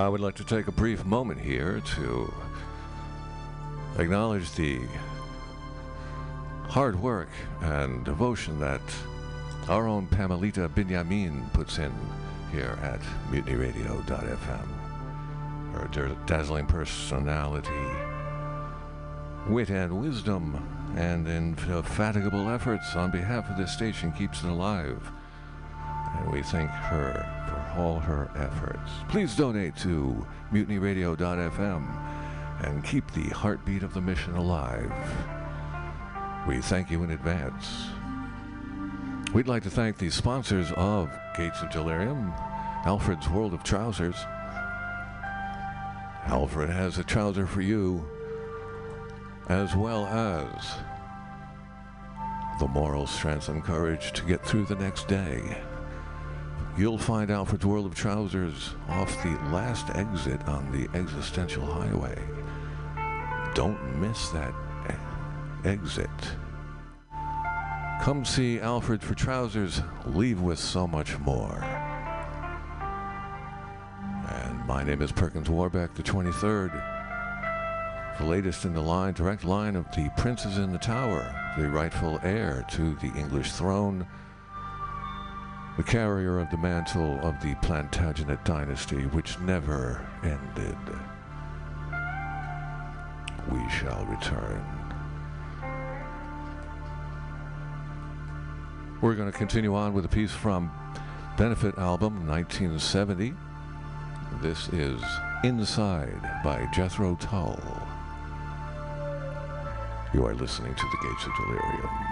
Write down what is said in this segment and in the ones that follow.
I would like to take a brief moment here to acknowledge the hard work and devotion that our own Pamelita Binyamin puts in here at mutinyradio.fm. Her dazzling personality, wit and wisdom, and indefatigable efforts on behalf of this station keeps it alive. And we thank her for all her efforts. Please donate to mutinyradio.fm and keep the heartbeat of the mission alive. We thank you in advance. We'd like to thank the sponsors of Gates of Delirium, Alfred's World of Trousers. Alfred has a trouser for you, as well as the moral strength and courage to get through the next day. You'll find Alfred's World of Trousers off the last exit on the existential highway. Don't miss that exit. Come see Alfred for Trousers, leave with so much more. And my name is Perkins Warbeck, the 23rd. The latest in the line, direct line of the princes in the tower, the rightful heir to the English throne, the carrier of the mantle of the Plantagenet dynasty, which never ended. We shall return. We're going to continue on with a piece from Benefit album 1970. This is Inside by Jethro Tull. You are listening to the Gates of Delirium.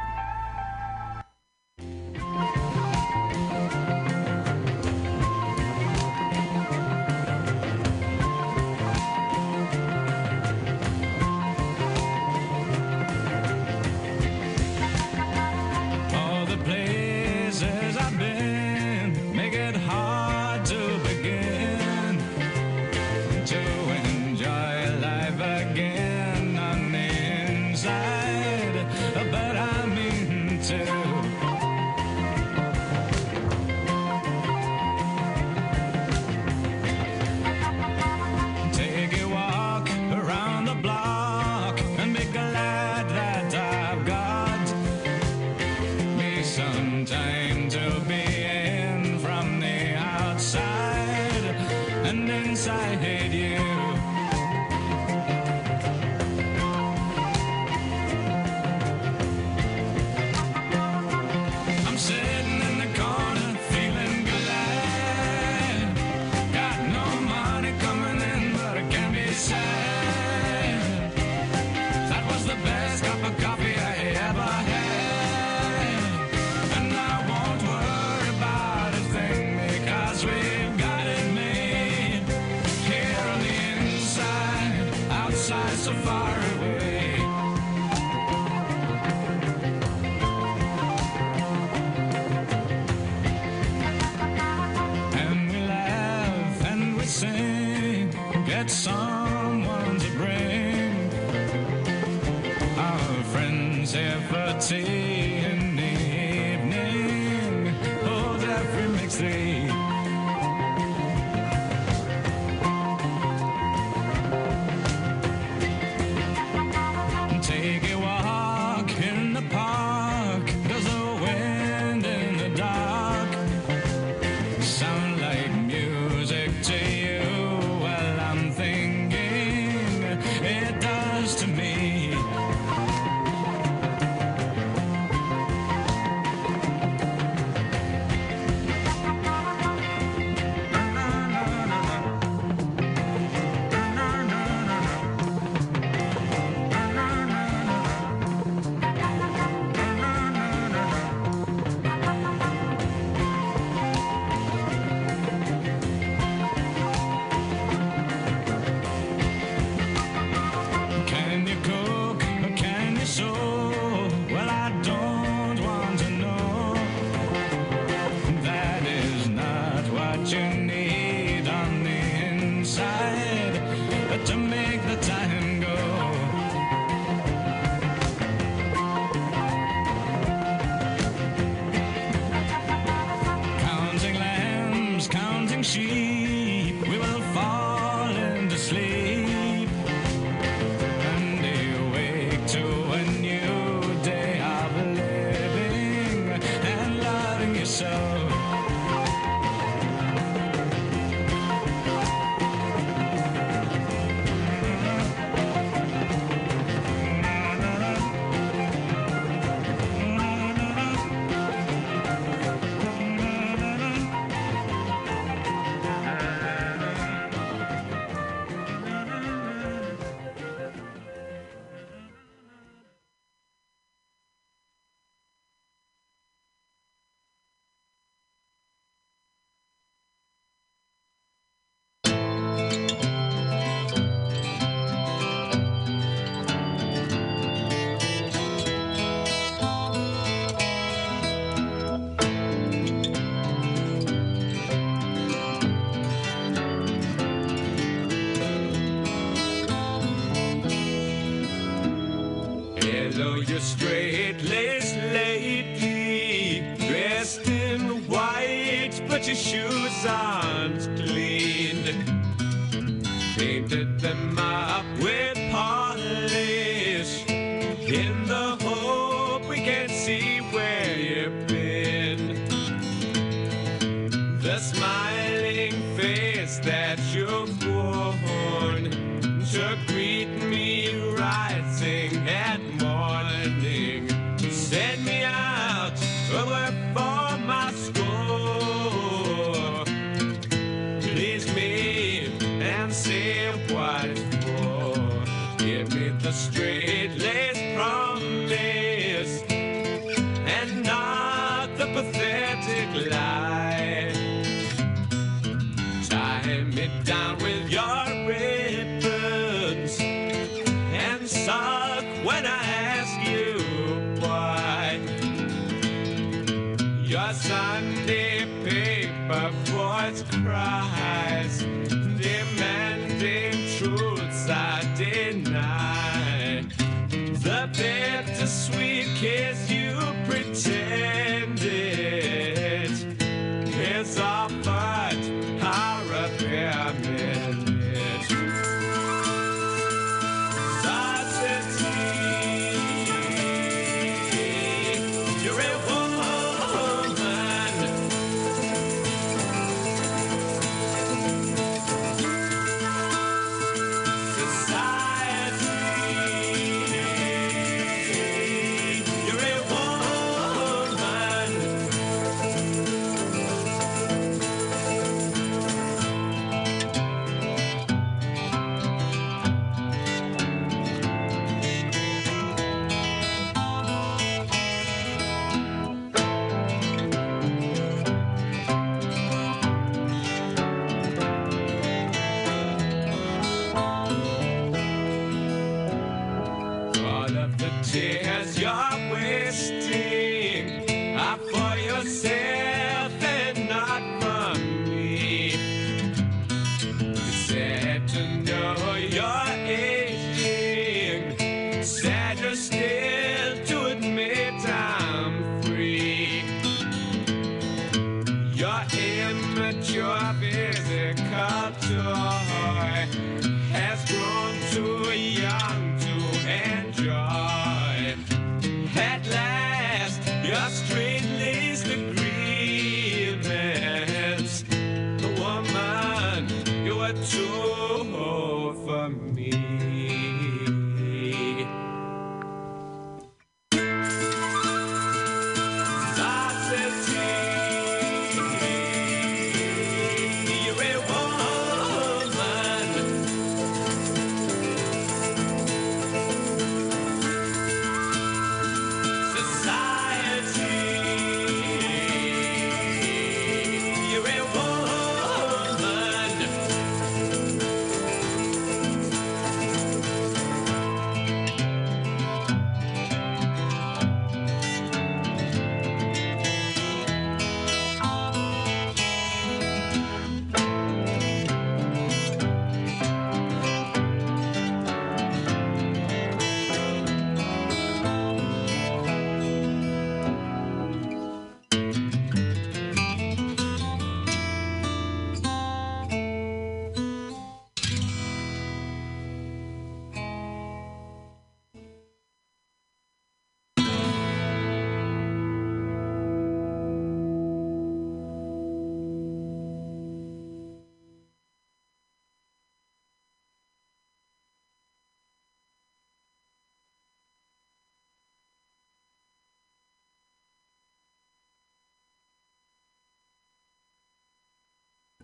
upon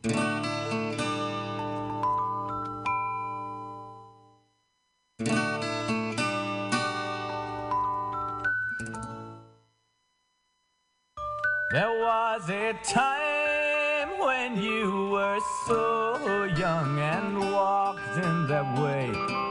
There was a time when you were so young and walked in that way.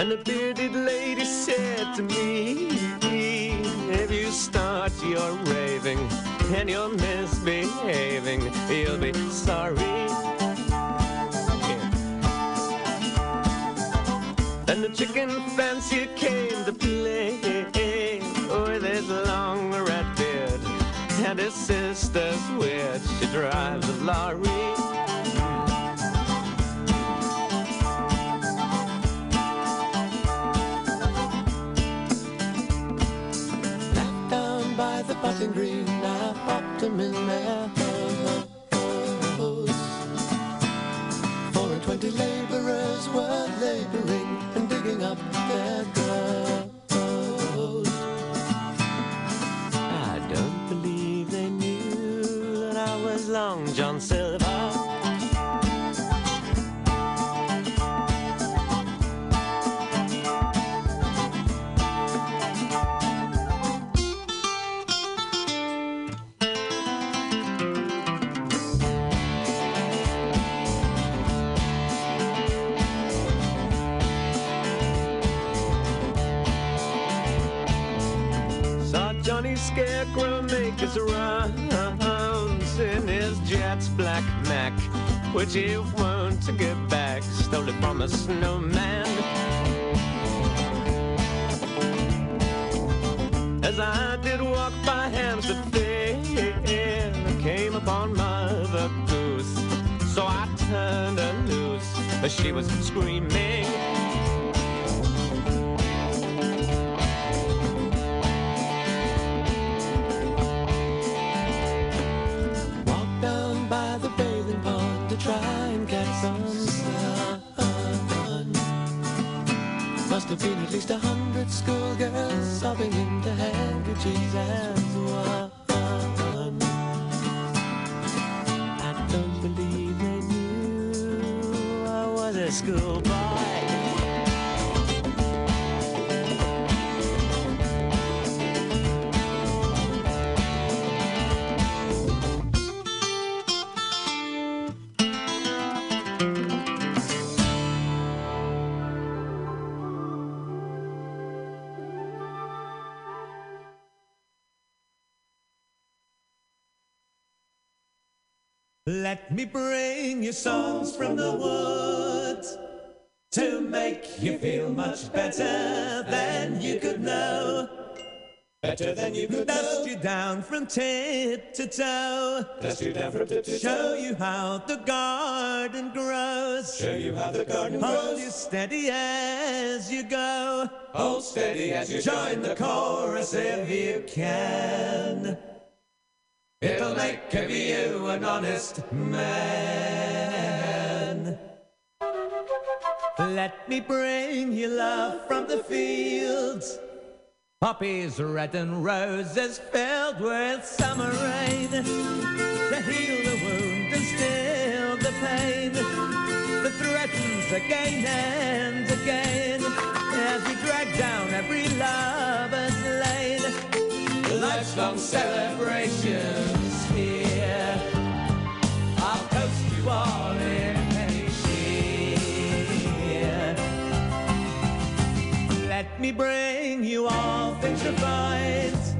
And a bearded lady said to me, If you start your raving and you're misbehaving, you'll be sorry. And the chicken fancier came to play with his long red beard and his sister's witch. She drives a lorry. By green, I popped him in their hose. Four and twenty laborers were laboring and digging up their clothes. His rounds in his Jets black Mac, which he won't get back. Stole it from a snowman. As I did walk by Hampstead Fair, came upon Mother Goose. So I turned her loose, as she was screaming. Have been at least a hundred schoolgirls sobbing into handkerchiefs as one. I don't believe they knew I was a schoolboy. Let me bring you songs from the woods to make you feel much better than you could know. Better than you could Dust you down from tip to toe. Dust you down from tip to toe. Show you how the garden grows. Show you how the garden Hold grows. you steady as you go. Hold steady as you Join the chorus if you can. It'll make of you an honest man. Let me bring you love from the fields. Poppies red and roses filled with summer rain to heal the wound and still the pain that threatens again and again as we drag down every lover's lane. Lifelong celebrations here. I'll coast you all in any cheer. Let me bring you all things refined.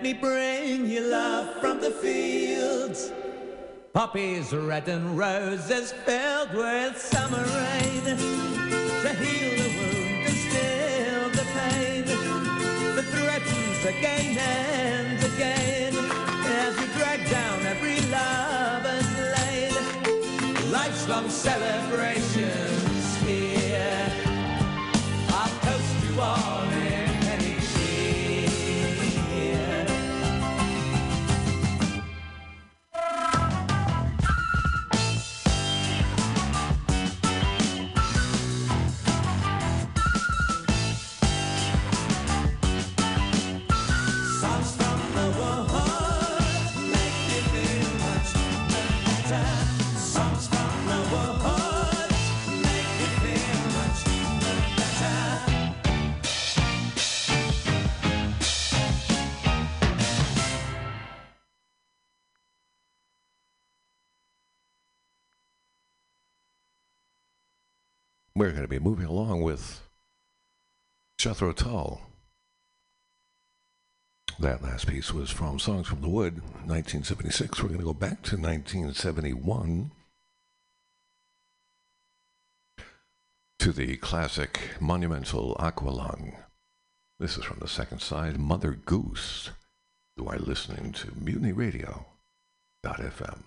Let me bring you love from the fields. Poppies red and roses filled with summer rain. To heal the wound and still the pain that threatens again and again as we drag down every lover's lane. Life's long celebrations here. I'll coast you all We're going to be moving along with Jethro Tull. That last piece was from Songs from the Wood, 1976. We're going to go back to 1971 to the classic monumental Aqualung. This is from the second side, Mother Goose. You are listening to Mutiny Radio. FM.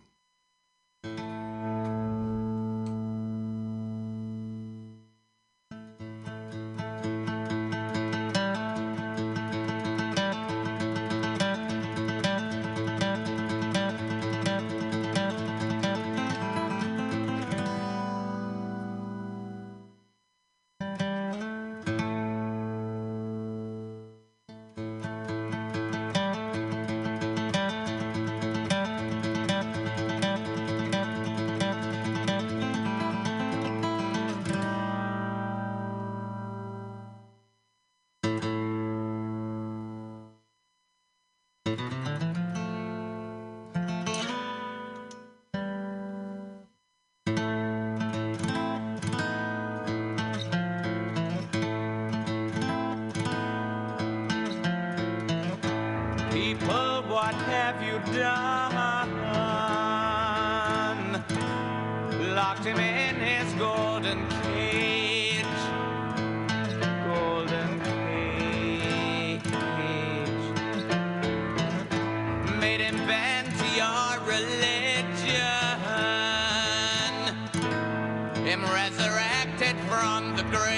from the grave.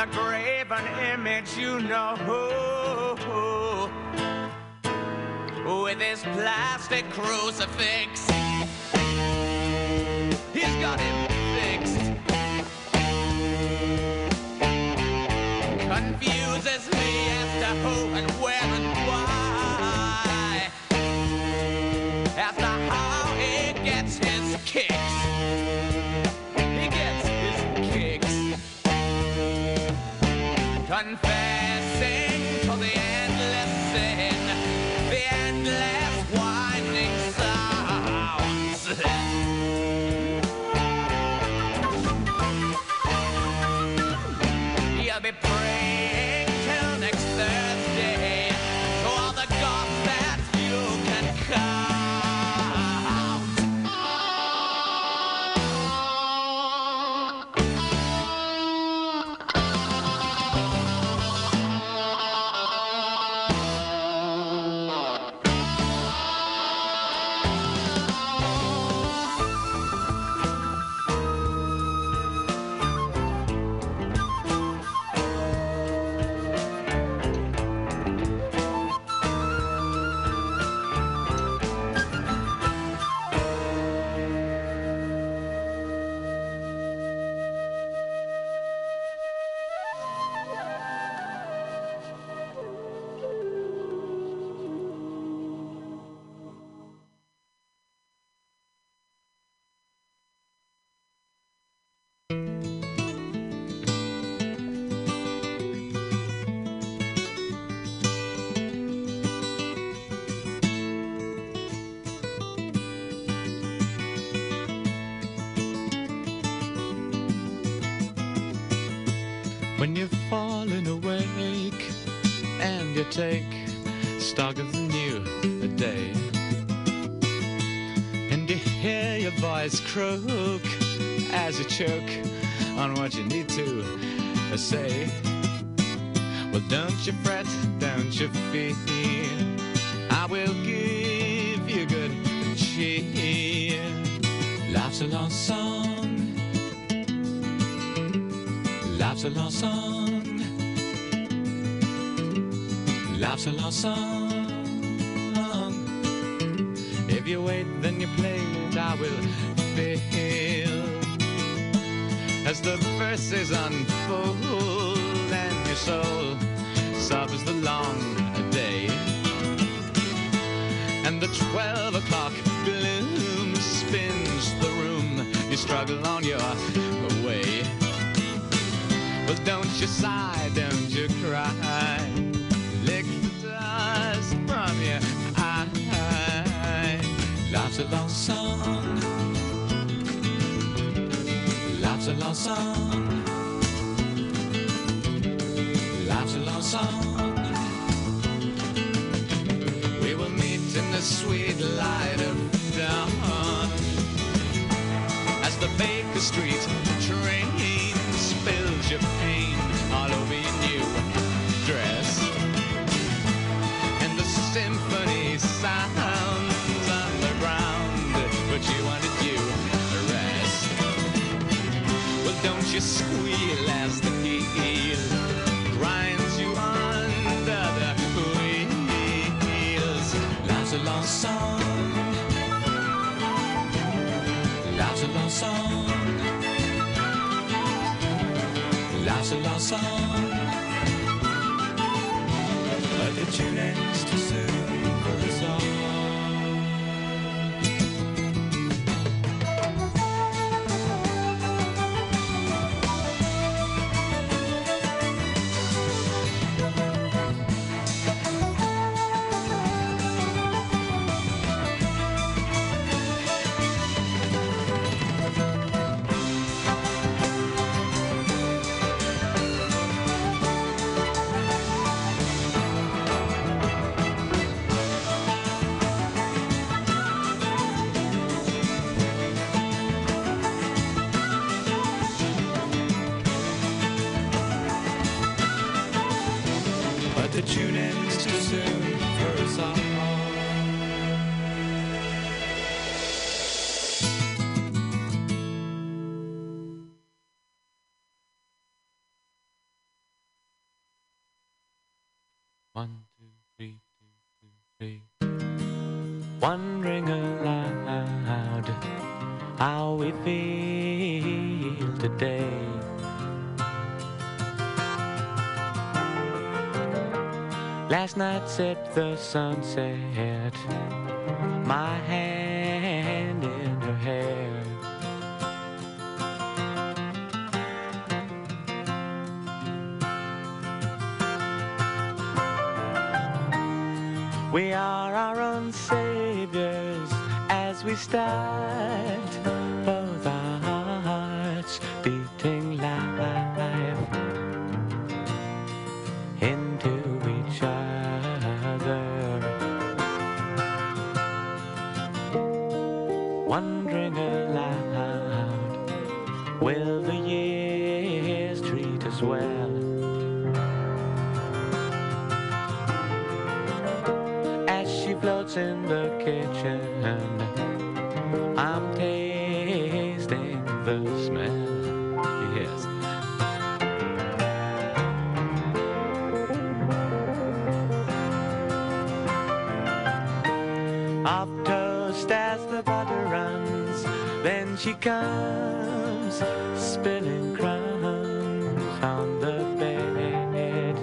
the graven image you know. With his plastic crucifix, he's got him fixed. Confuses me as to who and take stock of the new day. And you hear your voice croak as you choke on what you need to say. Well don't you fret don't you fear. I will give you good cheer. Life's a long song. Life's a long song life's a long song if you wait then you play it I will feel as the verses unfold and your soul suffers the long day. And the 12 o'clock gloom spins the room. You struggle on your way. But don't you sigh song. Life's a long song. We will meet in the sweet light of dawn. As the Baker Street today. Last night set the sunset, my hand in her hair. We are our own saviors as we start, she comes spilling crumbs on the bed,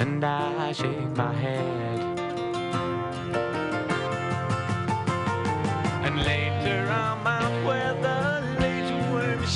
and I shake my head. And later I'm out where the lazy worm is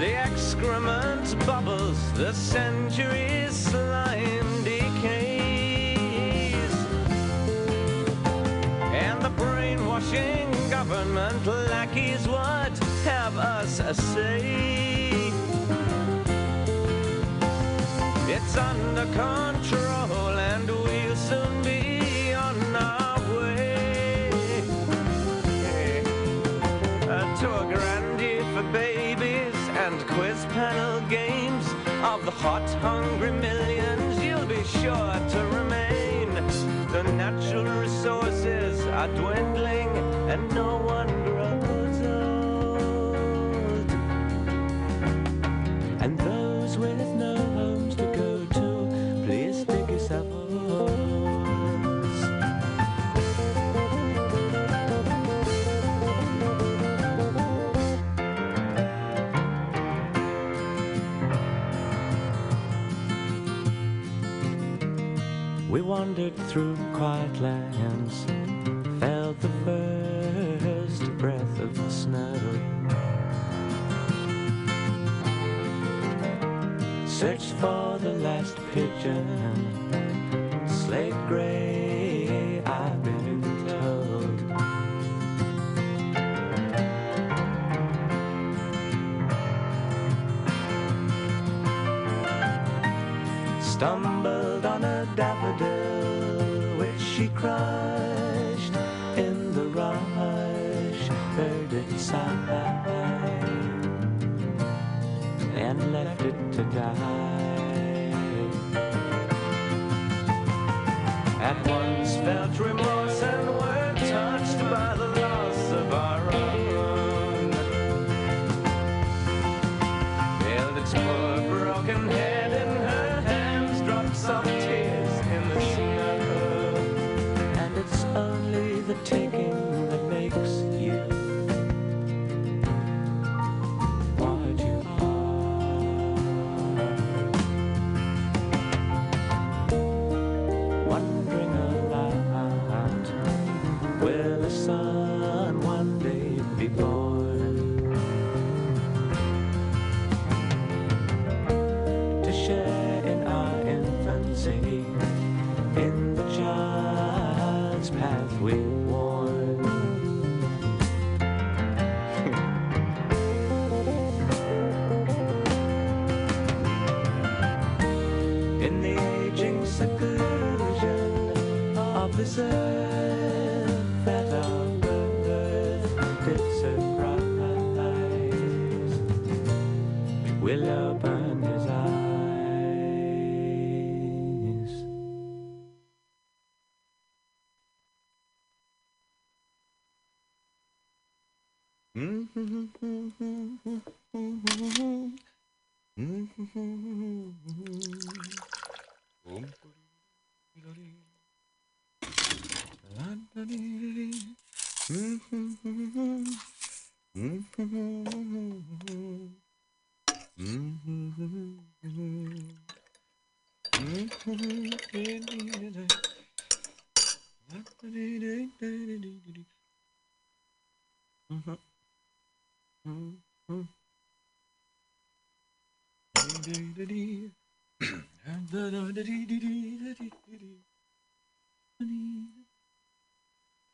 The excrement bubbles, the centuries slime decays. And the brainwashing government lackeys would have us say. It's under control. games of the hot, hungry millions, you'll be sure to remain. The natural resources are dwindling and no one wandered through quiet lands, felt the first breath of the snow. Searched for the last pigeon, slate gray, I've been told. Stumbled expected to die. At once felt remorse.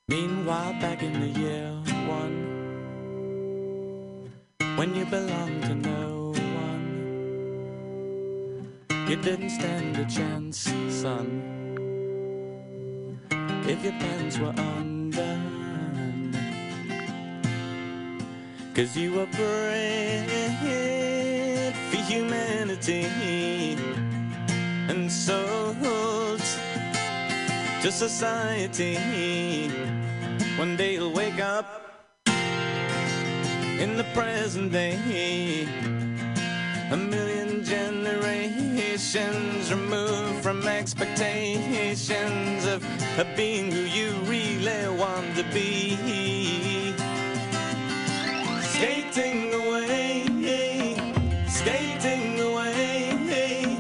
Meanwhile, back in the year one, when you belonged to no one, you didn't stand a chance, son. If your pants were undone, cause you were bred for humanity and sold to society. One day you'll wake up in the present day. A million generations removed from expectations of, being who you really want to be. Skating away, skating away,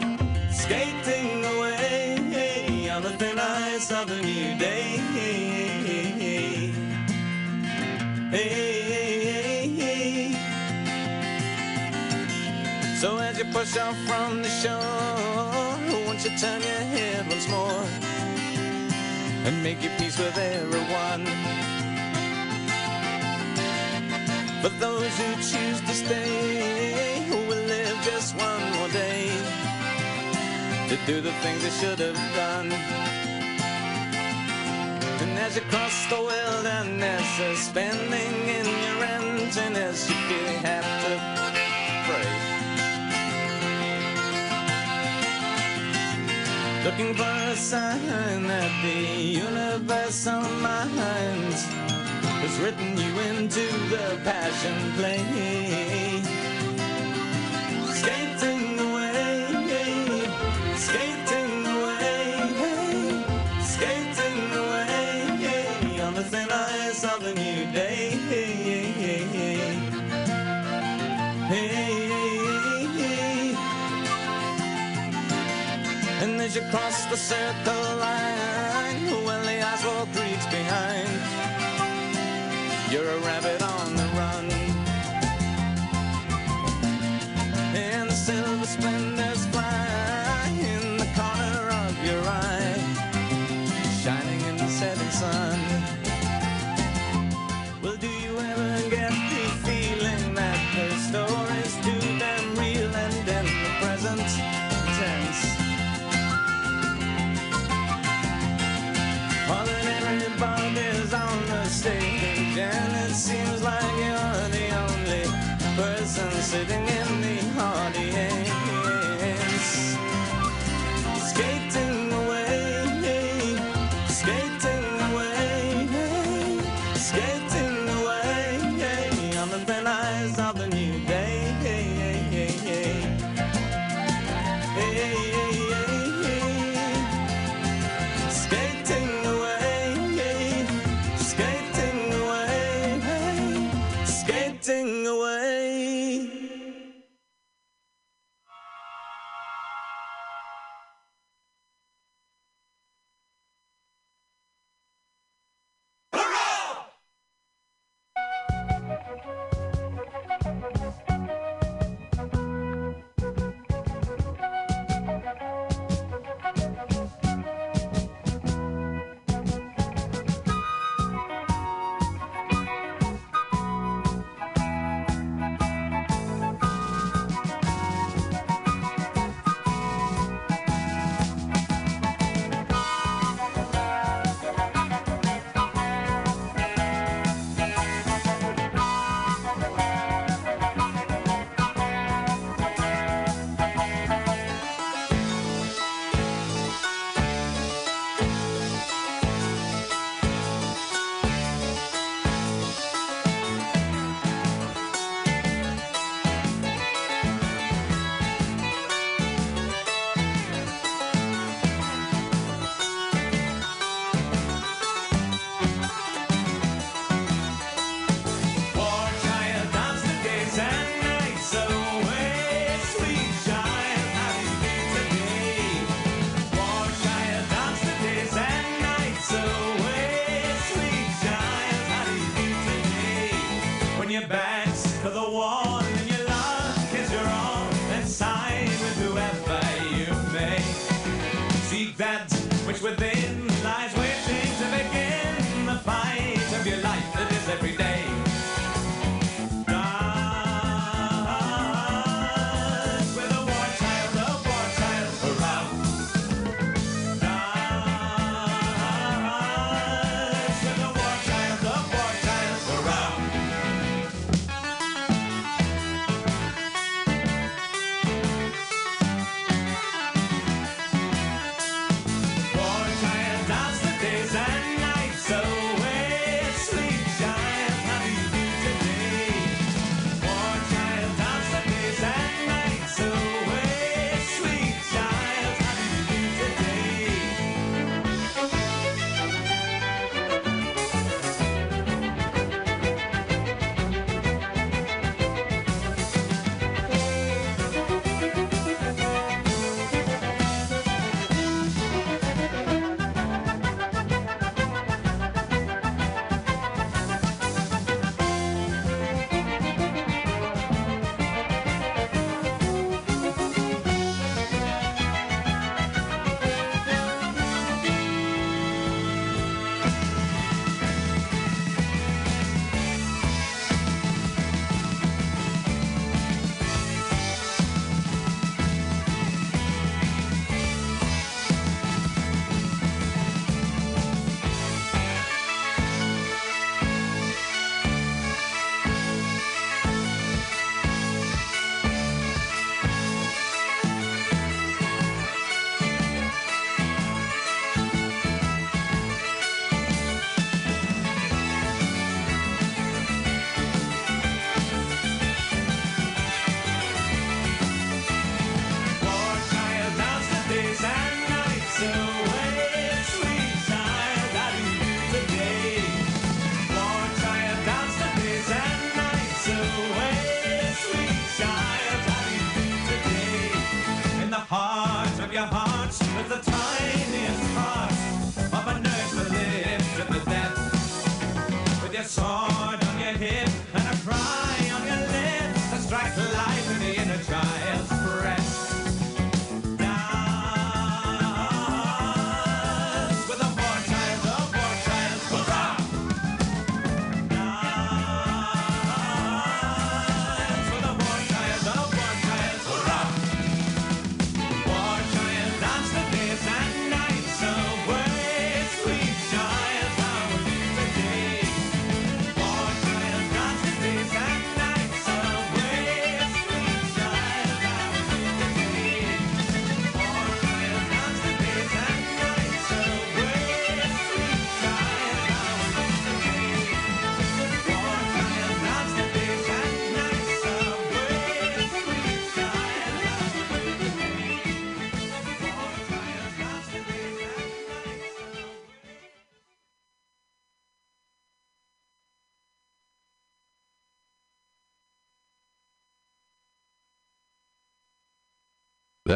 skating away on the thin ice of a new day. So as you push off from the shore, won't you turn your head once more and make your peace with everyone? For those who choose to stay, who will live just one more day to do the things they should have done. And as you cross the wilderness, suspending in your emptiness, you feel you have to pray. Looking for a sign that the universal mind has written you into the passion play. Skating away, skating away, skating away on the thin ice of a new day. And as you cross the circle line, rabbit on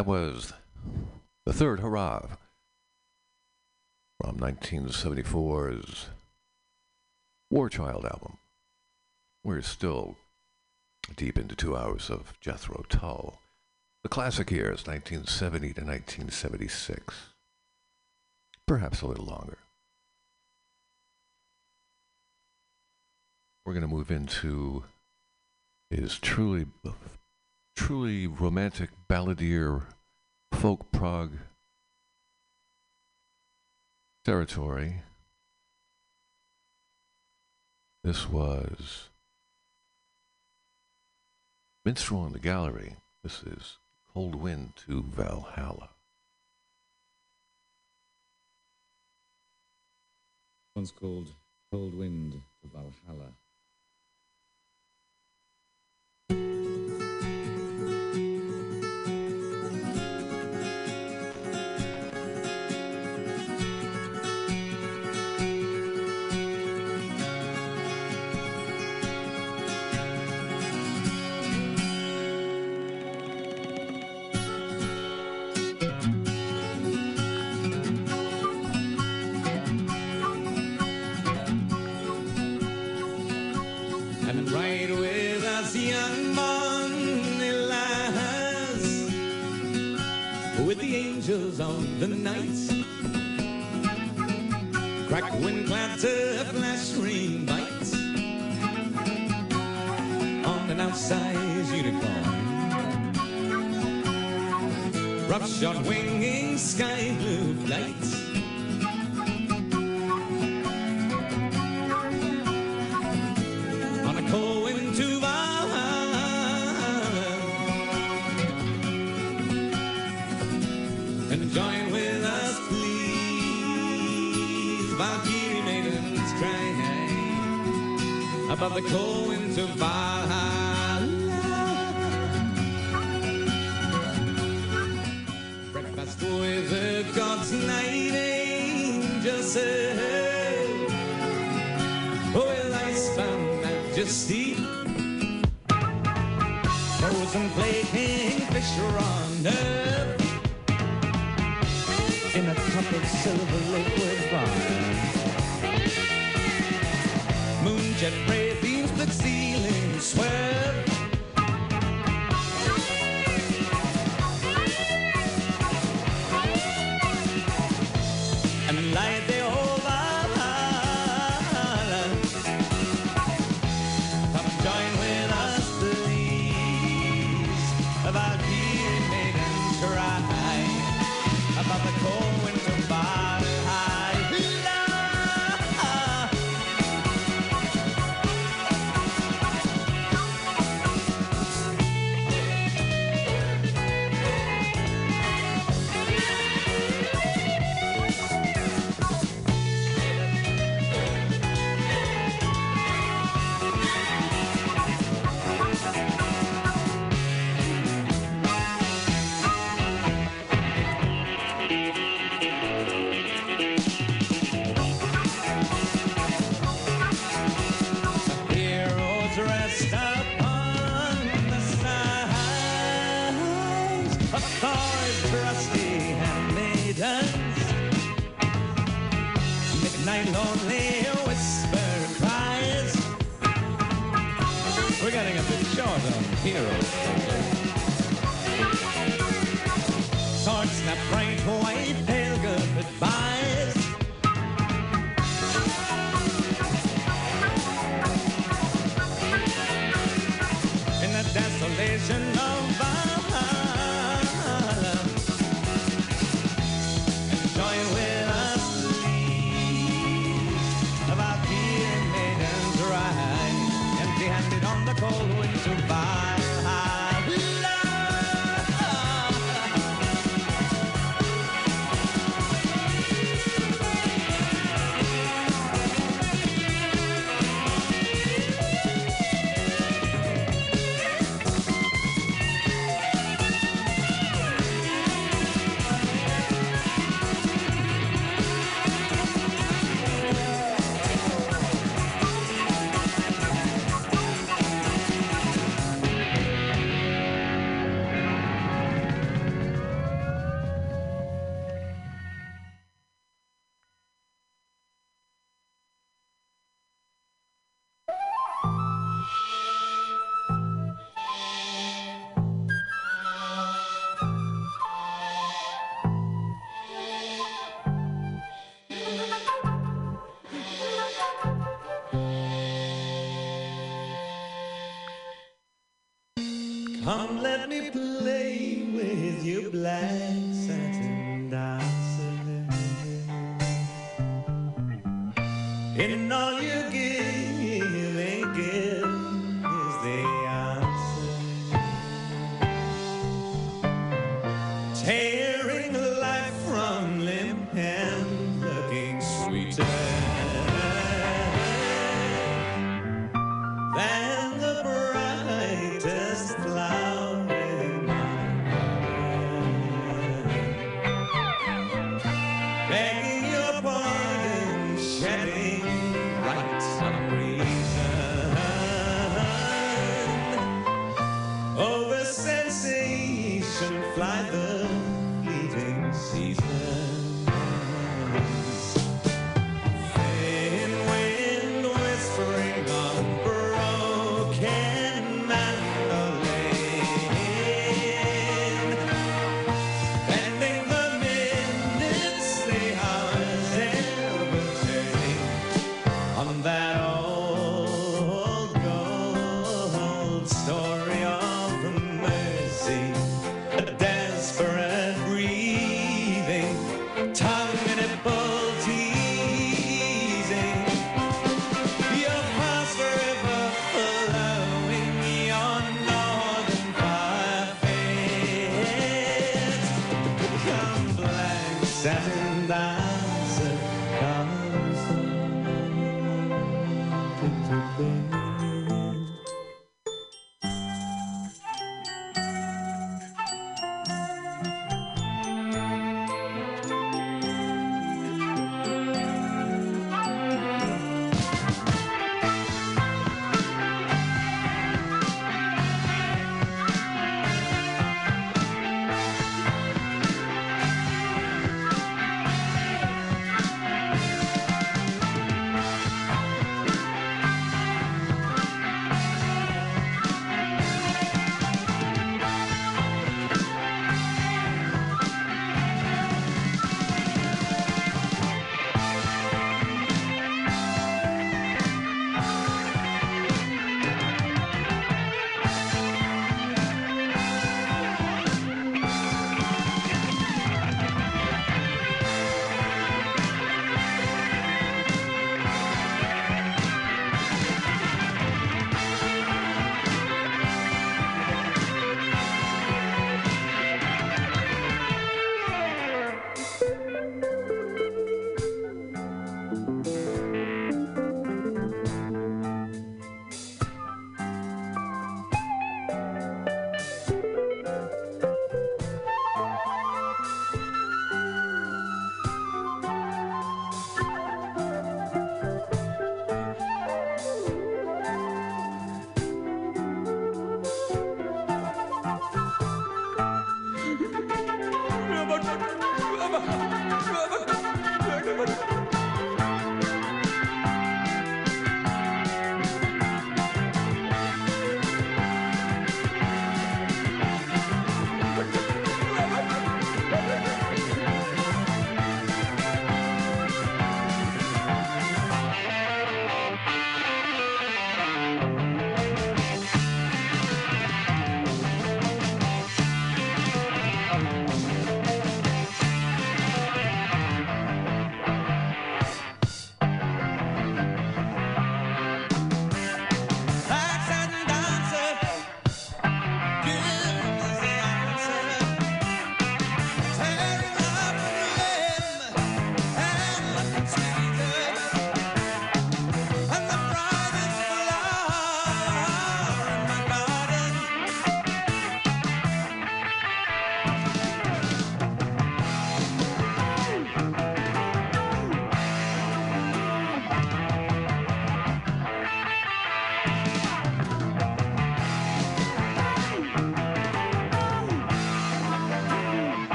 That was the third Hoorah from 1974's War Child album. We're still deep into two hours of Jethro Tull. The classic years, 1970 to 1976. Perhaps a little longer. We're going to move into is truly truly romantic balladeer folk prog territory. This was Minstrel in the Gallery. This is Cold Wind to Valhalla. One's called Cold Wind to Valhalla.